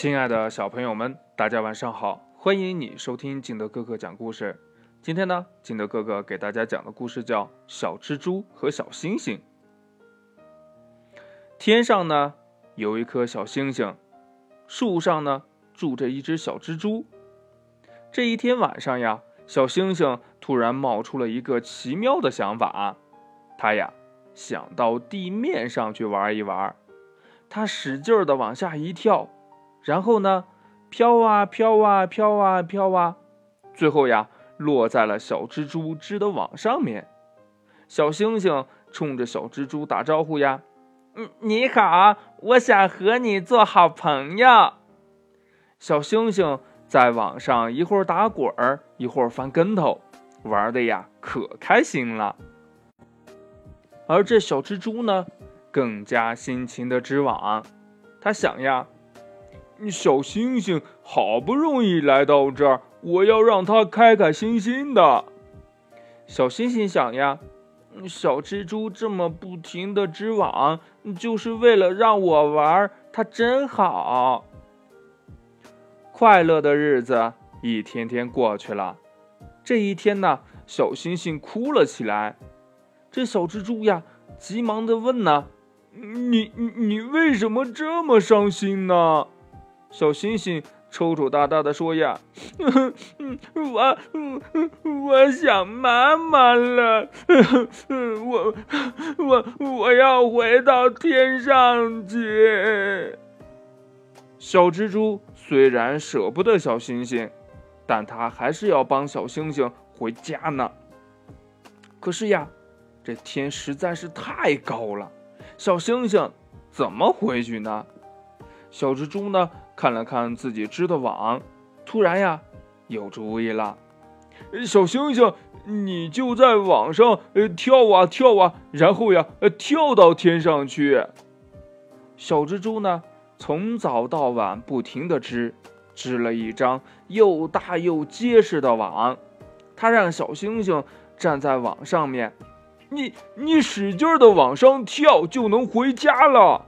亲爱的小朋友们，大家晚上好！欢迎你收听金德哥哥讲故事。今天呢，金德哥哥给大家讲的故事叫《小蜘蛛和小星星》。天上呢有一颗小星星，树上呢住着一只小蜘蛛。这一天晚上呀，小星星突然冒出了一个奇妙的想法，他呀想到地面上去玩一玩。他使劲的往下一跳。然后呢，飘啊飘啊飘啊飘啊，最后呀，落在了小蜘蛛织的网上面。小星星冲着小蜘蛛打招呼呀：“嗯，你好，我想和你做好朋友。”小星星在网上一会儿打滚儿，一会儿翻跟头，玩的呀可开心了。而这小蜘蛛呢，更加辛勤的织网，他想呀。小星星好不容易来到这儿，我要让它开开心心的。小星星想呀，小蜘蛛这么不停的织网，就是为了让我玩，它真好。快乐的日子一天天过去了，这一天呢，小星星哭了起来。这小蜘蛛呀，急忙的问呢：“你你你为什么这么伤心呢？”小星星抽抽搭搭的说：“呀，我我想妈妈了，我我我要回到天上去。”小蜘蛛虽然舍不得小星星，但它还是要帮小星星回家呢。可是呀，这天实在是太高了，小星星怎么回去呢？小蜘蛛呢？看了看自己织的网，突然呀，有主意了。小星星，你就在网上呃跳啊跳啊，然后呀呃跳到天上去。小蜘蛛呢，从早到晚不停的织，织了一张又大又结实的网。它让小星星站在网上面，你你使劲的往上跳，就能回家了。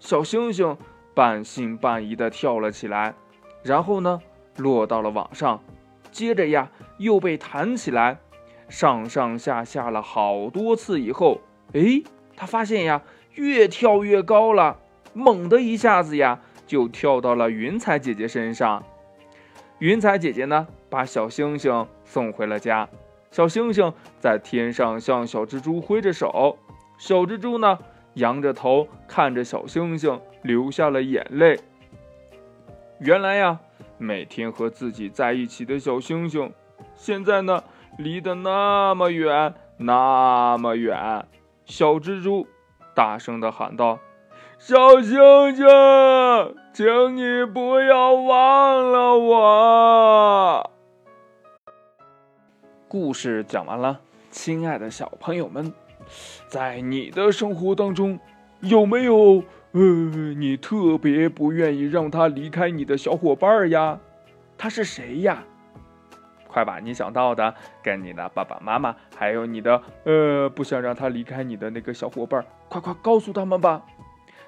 小星星。半信半疑的跳了起来，然后呢，落到了网上，接着呀，又被弹起来，上上下下了好多次以后，哎，他发现呀，越跳越高了，猛的一下子呀，就跳到了云彩姐姐身上。云彩姐姐呢，把小星星送回了家。小星星在天上向小蜘蛛挥着手，小蜘蛛呢，仰着头看着小星星。流下了眼泪。原来呀，每天和自己在一起的小星星，现在呢，离得那么远，那么远。小蜘蛛大声的喊道：“小星星，请你不要忘了我。”故事讲完了，亲爱的小朋友们，在你的生活当中，有没有？呃，你特别不愿意让他离开你的小伙伴呀？他是谁呀？快把你想到的跟你的爸爸妈妈，还有你的呃不想让他离开你的那个小伙伴，快快告诉他们吧。